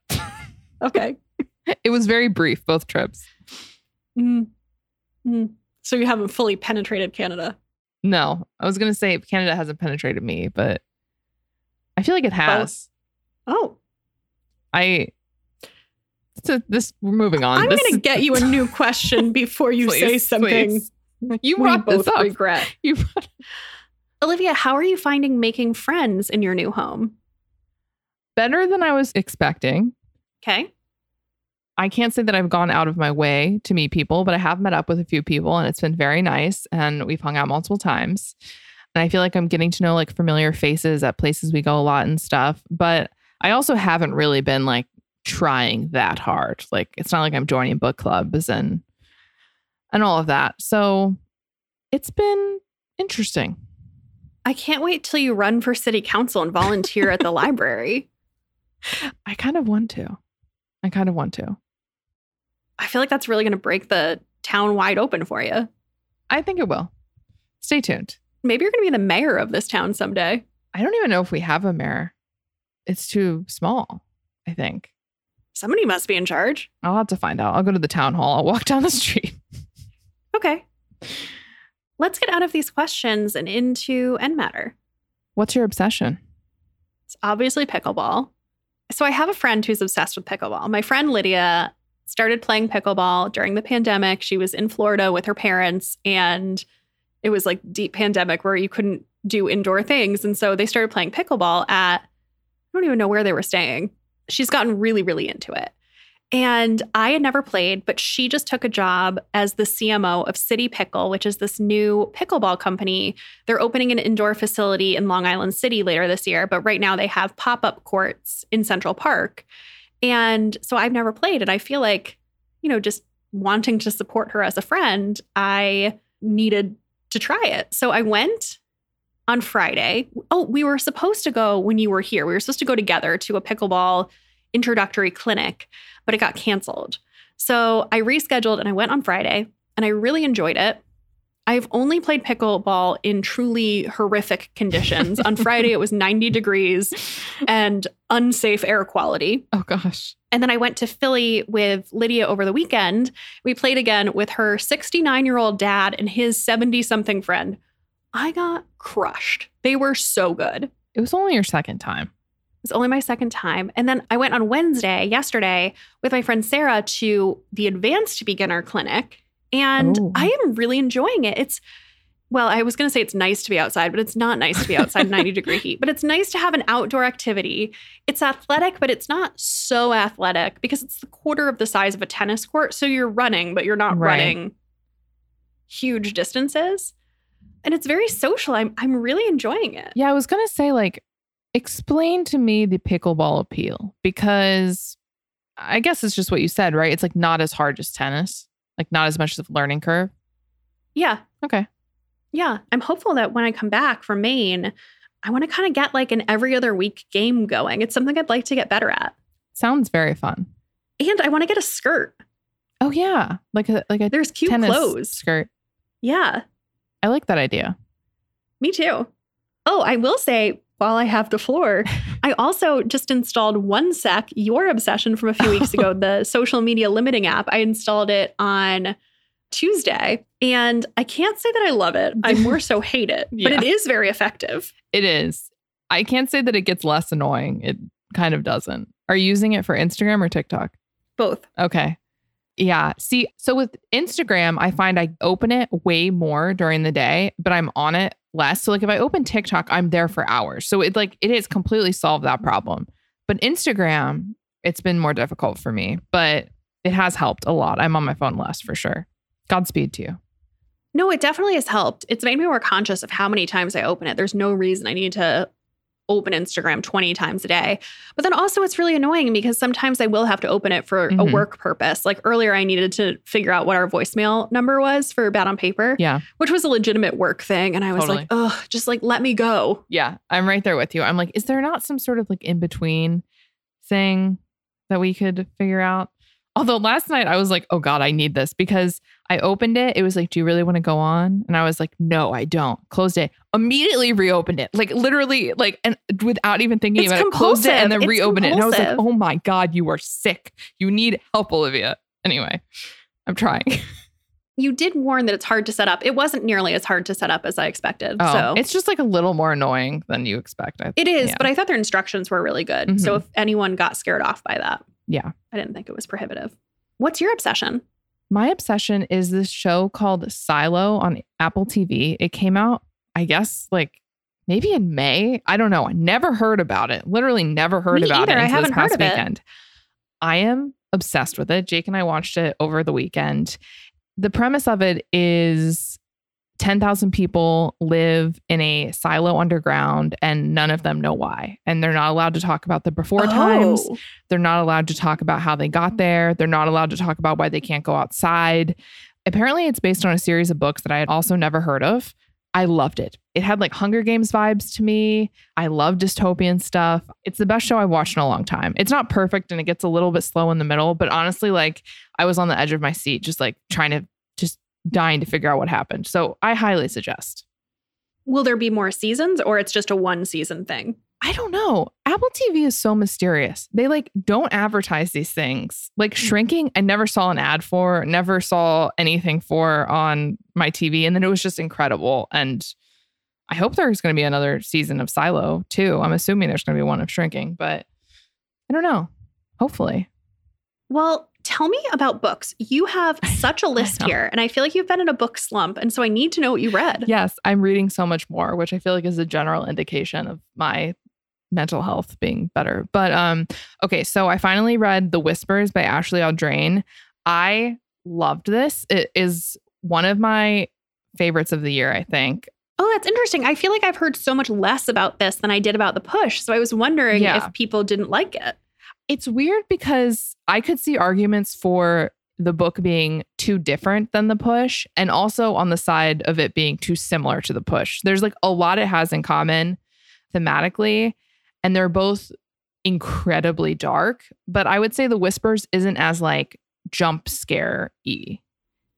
Okay. it was very brief, both trips. Mm. Mm. So you haven't fully penetrated Canada. No, I was going to say Canada hasn't penetrated me, but I feel like it has. Oh, I. So this we're moving on. I'm This going to is- get you a new question before you say something please. You we brought both this up. regret. You brought- Olivia, how are you finding making friends in your new home? better than I was expecting. Okay. I can't say that I've gone out of my way to meet people, but I have met up with a few people and it's been very nice. And we've hung out multiple times. And I feel like I'm getting to know like familiar faces at places we go a lot and stuff. But I also haven't really been like trying that hard. Like it's not like I'm joining book clubs and and all of that. So it's been interesting. I can't wait till you run for city council and volunteer at the library. I kind of want to. I kind of want to. I feel like that's really going to break the town wide open for you. I think it will. Stay tuned. Maybe you're going to be the mayor of this town someday. I don't even know if we have a mayor. It's too small, I think. Somebody must be in charge. I'll have to find out. I'll go to the town hall. I'll walk down the street. Okay. Let's get out of these questions and into end matter. What's your obsession? It's obviously pickleball. So I have a friend who's obsessed with pickleball. My friend Lydia started playing pickleball during the pandemic. She was in Florida with her parents and it was like deep pandemic where you couldn't do indoor things. And so they started playing pickleball at, I don't even know where they were staying. She's gotten really, really into it. And I had never played, but she just took a job as the CMO of City Pickle, which is this new pickleball company. They're opening an indoor facility in Long Island City later this year, but right now they have pop up courts in Central Park. And so I've never played. And I feel like, you know, just wanting to support her as a friend, I needed to try it. So I went on Friday. Oh, we were supposed to go when you were here. We were supposed to go together to a pickleball introductory clinic, but it got canceled. So I rescheduled and I went on Friday and I really enjoyed it. I've only played pickleball in truly horrific conditions. on Friday, it was 90 degrees and unsafe air quality. Oh, gosh. And then I went to Philly with Lydia over the weekend. We played again with her 69 year old dad and his 70 something friend. I got crushed. They were so good. It was only your second time. It was only my second time. And then I went on Wednesday, yesterday, with my friend Sarah to the advanced beginner clinic. And Oh. I am really enjoying it. It's, well, I was going to say it's nice to be outside, but it's not nice to be outside in 90 degree heat. But it's nice to have an outdoor activity. It's athletic, but it's not so athletic because it's the quarter of the size of a tennis court. So you're running, but you're not Right. running huge distances. And it's very social. I'm, I'm really enjoying it. Yeah, I was going to say, like, explain to me the pickleball appeal because I guess it's just what you said, right? It's like not as hard as tennis, like not as much of a learning curve. Yeah. Okay. Yeah. I'm hopeful that when I come back from Maine, I want to kind of get like an every other week game going. It's something I'd like to get better at. Sounds very fun. And I want to get a skirt. Oh yeah, like a like a There's cute tennis clothes. skirt. Yeah. I like that idea. Me too. Oh, I will say while I have the floor, I also just installed One Sec, your obsession from a few weeks ago, the social media limiting app. I installed it on Tuesday and I can't say that I love it. I more so hate it, but it is very effective. It is. I can't say that it gets less annoying. It kind of doesn't. Are you using it for Instagram or TikTok? Both. Okay. Yeah. See, so with Instagram, I find I open it way more during the day, but I'm on it less. So like if I open TikTok, I'm there for hours. So it like it has completely solved that problem. But Instagram, it's been more difficult for me, but it has helped a lot. I'm on my phone less for sure. Godspeed to you. No, it definitely has helped. It's made me more conscious of how many times I open it. There's no reason I need to open Instagram 20 times a day. But then also, it's really annoying because sometimes I will have to open it for a Mhm. work purpose. Like earlier, I needed to figure out what our voicemail number was for Bad on Paper, Yeah. which was a legitimate work thing. And I was like, oh, just like let me go. Yeah. I'm right there with you. I'm like, is there not some sort of like in between thing that we could figure out? Although last night I was like, oh God, I need this because I opened it. It was like, do you really want to go on? And I was like, no, I don't. Closed it. Immediately reopened it. Like literally, like, and without even thinking It's about it, closed it and then. It's reopened it. And I was like, oh my God, you are sick. You need help, Olivia. Anyway, I'm trying. You did warn that it's hard to set up. It wasn't nearly as hard to set up as I expected. Oh, so it's just like a little more annoying than you expect. I, it is, yeah. but I thought their instructions were really good. So Mhm. if anyone got scared off by that, yeah. I didn't think it was prohibitive. What's your obsession? My obsession is this show called Silo on Apple TV. It came out, I guess, like maybe in May. I don't know. I never heard about it. Literally never heard Me about either. it I haven't heard past of it. weekend. I am obsessed with it. Jake and I watched it over the weekend. The premise of it is 10,000 people live in a silo underground and none of them know why. And they're not allowed to talk about the before oh. times. Oh. They're not allowed to talk about how they got there. They're not allowed to talk about why they can't go outside. Apparently, it's based on a series of books that I had also never heard of. I loved it. It had like Hunger Games vibes to me. I love dystopian stuff. It's the best show I've watched in a long time. It's not perfect and it gets a little bit slow in the middle, but honestly, like I was on the edge of my seat, just like trying to, dying to figure out what happened. So I highly suggest. Will there be more seasons or it's just a one season thing? I don't know. Apple TV is so mysterious. They like don't advertise these things. Like hmm. shrinking, I never saw an ad for, never saw anything for on my TV. And then it was just incredible. And I hope there's going to be another season of Silo too. I'm assuming there's going to be one of shrinking, but I don't know. Hopefully. Well, tell me about books. You have such a list here, and I feel like you've been in a book slump. And so I need to know what you read. Yes, I'm reading so much more, which I feel like is a general indication of my mental health being better. But um, okay, so I finally read The Whispers by Ashley Audrain. I loved this. It is one of my favorites of the year, I think. Oh, that's interesting. I feel like I've heard so much less about this than I did about the push. So I was wondering Yeah. if people didn't like it. It's weird because I could see arguments for the book being too different than the push and also on the side of it being too similar to the push. There's like a lot it has in common thematically and they're both incredibly dark, but I would say The Whispers isn't as like jump scare y.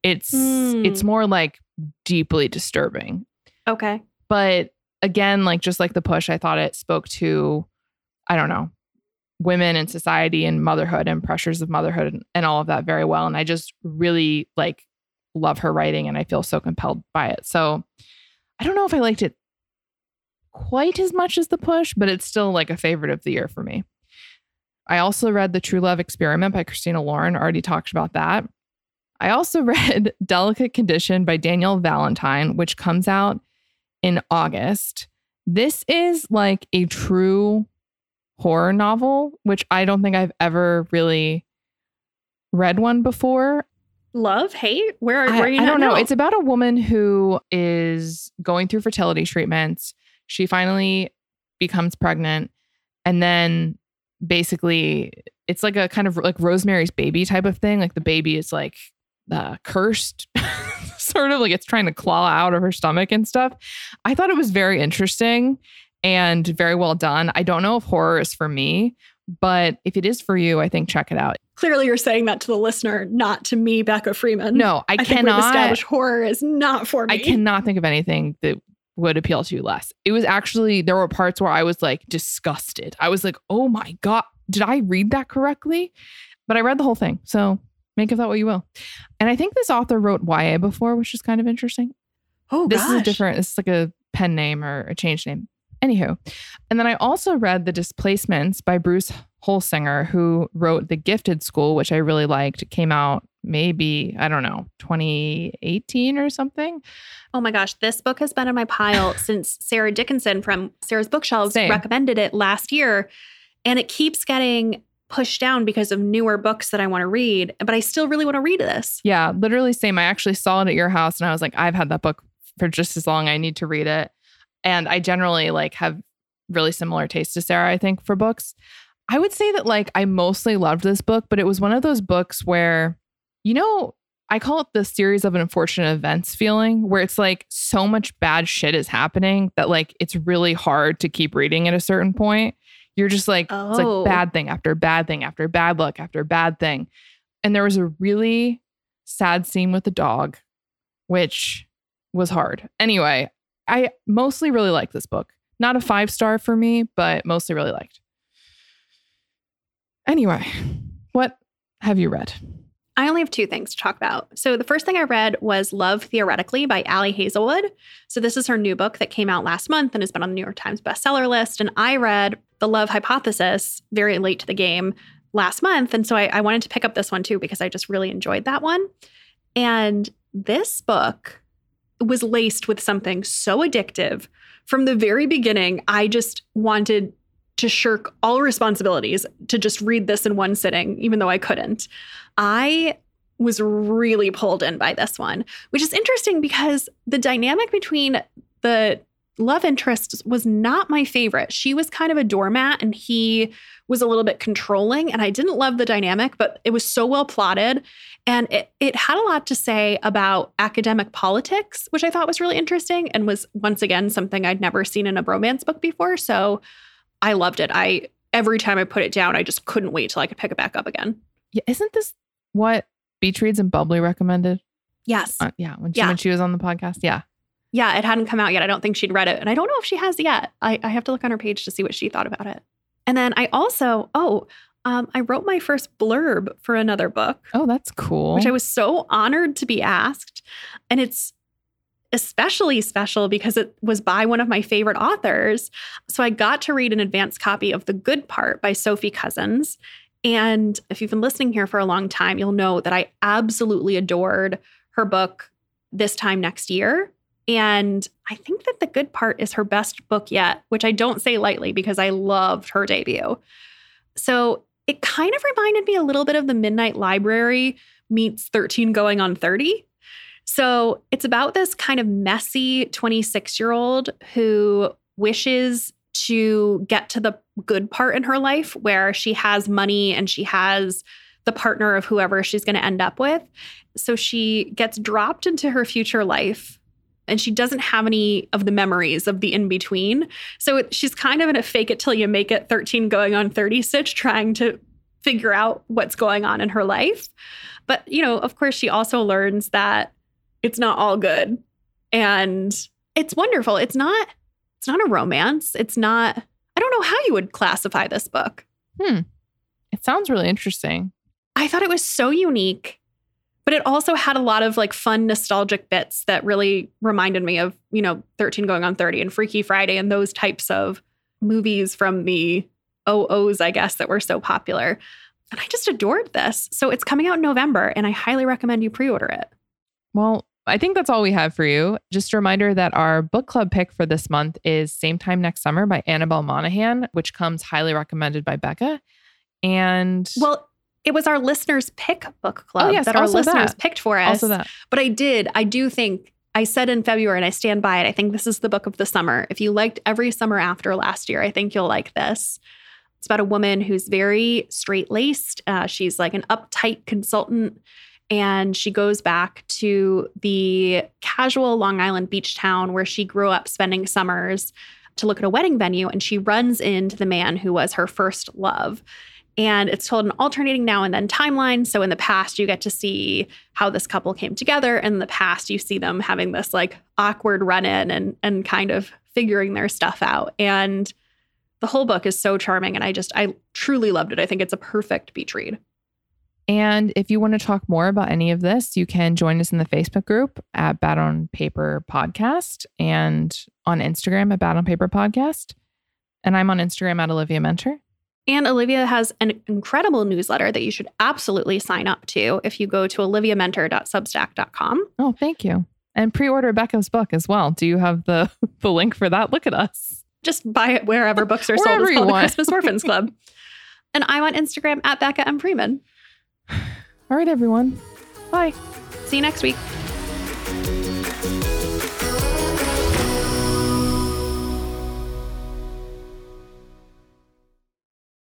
It's Hmm. it's more like deeply disturbing. Okay. But again, like just like the push, I thought it spoke to, I don't know, women and society and motherhood and pressures of motherhood and, and all of that very well. And I just really like love her writing and I feel so compelled by it. So I don't know if I liked it quite as much as the push, but it's still like a favorite of the year for me. I also read The True Love Experiment by Christina Lauren, already talked about that. I also read Delicate Condition by Danielle Valentine, which comes out in August. This is like a true horror novel, which I don't think I've ever really read one before. Love, hate? Where, I, where are you I not don't know. now? It's about a woman who is going through fertility treatments. She finally becomes pregnant, and then basically it's like a kind of like Rosemary's Baby type of thing. Like the baby is like uh, cursed, sort of like it's trying to claw out of her stomach and stuff. I thought it was very interesting and very well done. I don't know if horror is for me, but if it is for you, I think check it out. Clearly, you're saying that to the listener, not to me, Becca Freeman. No, I, I cannot. established horror is not for me. I cannot think of anything that would appeal to you less. It was actually there were parts where I was like disgusted. I was like, "Oh my god, did I read that correctly?" But I read the whole thing. So, make of that what you will. And I think this author wrote YA before, which is kind of interesting. Oh, this is a different this is like a pen name or a change name. Anywho. And then I also read The Displacements by Bruce Holsinger, who wrote The Gifted School, which I really liked. It came out maybe, I don't know, 2018 or something. Oh my gosh, this book has been in my pile since Sarah Dickinson from Sarah's Bookshelves Same. recommended it last year. And it keeps getting pushed down because of newer books that I want to read. But I still really want to read this. Yeah, literally same. I actually saw it at your house and I was like, I've had that book for just as long. I need to read it. And I generally like have really similar taste to Sarah, I think, for books. I would say that like I mostly loved this book, but it was one of those books where, you know, I call it the series of unfortunate events feeling, where it's like so much bad shit is happening that like it's really hard to keep reading at a certain point. You're just like, it's Oh. like bad thing after bad thing after bad luck after bad thing. And there was a really sad scene with the dog, which was hard. Anyway, I mostly really liked this book. Not a five star for me, but mostly really liked. Anyway, what have you read? I only have two things to talk about. So the first thing I read was Love Theoretically by Ali Hazelwood. So this is her new book that came out last month and has been on the New York Times bestseller list. And I read The Love Hypothesis very late to the game last month. And so I, I wanted to pick up this one too because I just really enjoyed that one. And this book was laced with something so addictive. From the very beginning, I just wanted to shirk all responsibilities to just read this in one sitting, even though I couldn't. I was really pulled in by this one, which is interesting because the dynamic between the love interest was not my favorite. She was kind of a doormat and he was a little bit controlling. And I didn't love the dynamic, but it was so well plotted. And it, it had a lot to say about academic politics, which I thought was really interesting and was once again something I'd never seen in a romance book before. So I loved it. I every time I put it down, I just couldn't wait till I could pick it back up again. Yeah, isn't this what Beach Reads and Bubbly recommended? Yes. Uh, yeah, when she, Yeah. when she was on the podcast. Yeah. Yeah, it hadn't come out yet. I don't think she'd read it. And I don't know if she has yet. I, I have to look on her page to see what she thought about it. And then I also, oh, um, I wrote my first blurb for another book, Oh, that's cool. which I was so honored to be asked. And it's especially special because it was by one of my favorite authors. So I got to read an advanced copy of The Good Part by Sophie Cousens. And if you've been listening here for a long time, you'll know that I absolutely adored her book this time next year. And I think that The Good Part is her best book yet, which I don't say lightly because I loved her debut. So it kind of reminded me a little bit of The Midnight Library meets 13 going on 30. So it's about this kind of messy 26 year old who wishes to get to the good part in her life where she has money and she has the partner of whoever she's going to end up with. So she gets dropped into her future life and she doesn't have any of the memories of the in between. So it, she's kind of in a fake it till you make it 13 going on 30 stitch trying to figure out what's going on in her life. But, you know, of course, she also learns that it's not all good. And it's wonderful. It's not it's not a romance. It's not I don't know how you would classify this book. Hmm. It sounds really interesting. I thought it was so unique, but it also had a lot of like fun nostalgic bits that really reminded me of, you know, 13 going on 30 and Freaky Friday and those types of movies from the OOs, I guess, that were so popular. And I just adored this. So it's coming out in November and I highly recommend you pre-order it. Well, I think that's all we have for you. Just a reminder that our book club pick for this month is Same Time Next Summer by Annabel Monaghan, which comes highly recommended by Becca. And well, it was our listeners pick book club oh, yes, that our listeners that. picked for us. Also that. But I did, I do think I said in February and I stand by it. I think this is the book of the summer. If you liked every summer after last year, I think you'll like this. It's about a woman who's very straight laced. Uh, she's like an uptight consultant and she goes back to the casual Long Island beach town where she grew up spending summers to look at a wedding venue. And she runs into the man who was her first love. And it's told an alternating now and then timeline. So in the past, you get to see how this couple came together. And in the past, you see them having this like awkward run in and, and kind of figuring their stuff out. And the whole book is so charming. And I just, I truly loved it. I think it's a perfect beach read. And if you want to talk more about any of this, you can join us in the Facebook group at Bad on Paper Podcast and on Instagram at Bad on Paper Podcast. And I'm on Instagram at Olivia Muenter. And Olivia has an incredible newsletter that you should absolutely sign up to if you go to oliviamuenter.substack.com. Oh, thank you. And pre-order Becca's book as well. Do you have the the link for that? Look at us. Just buy it wherever books are sold. It's called the Christmas Orphans Club. and I'm on Instagram at Becca M. Freeman. All right, everyone. Bye. See you next week.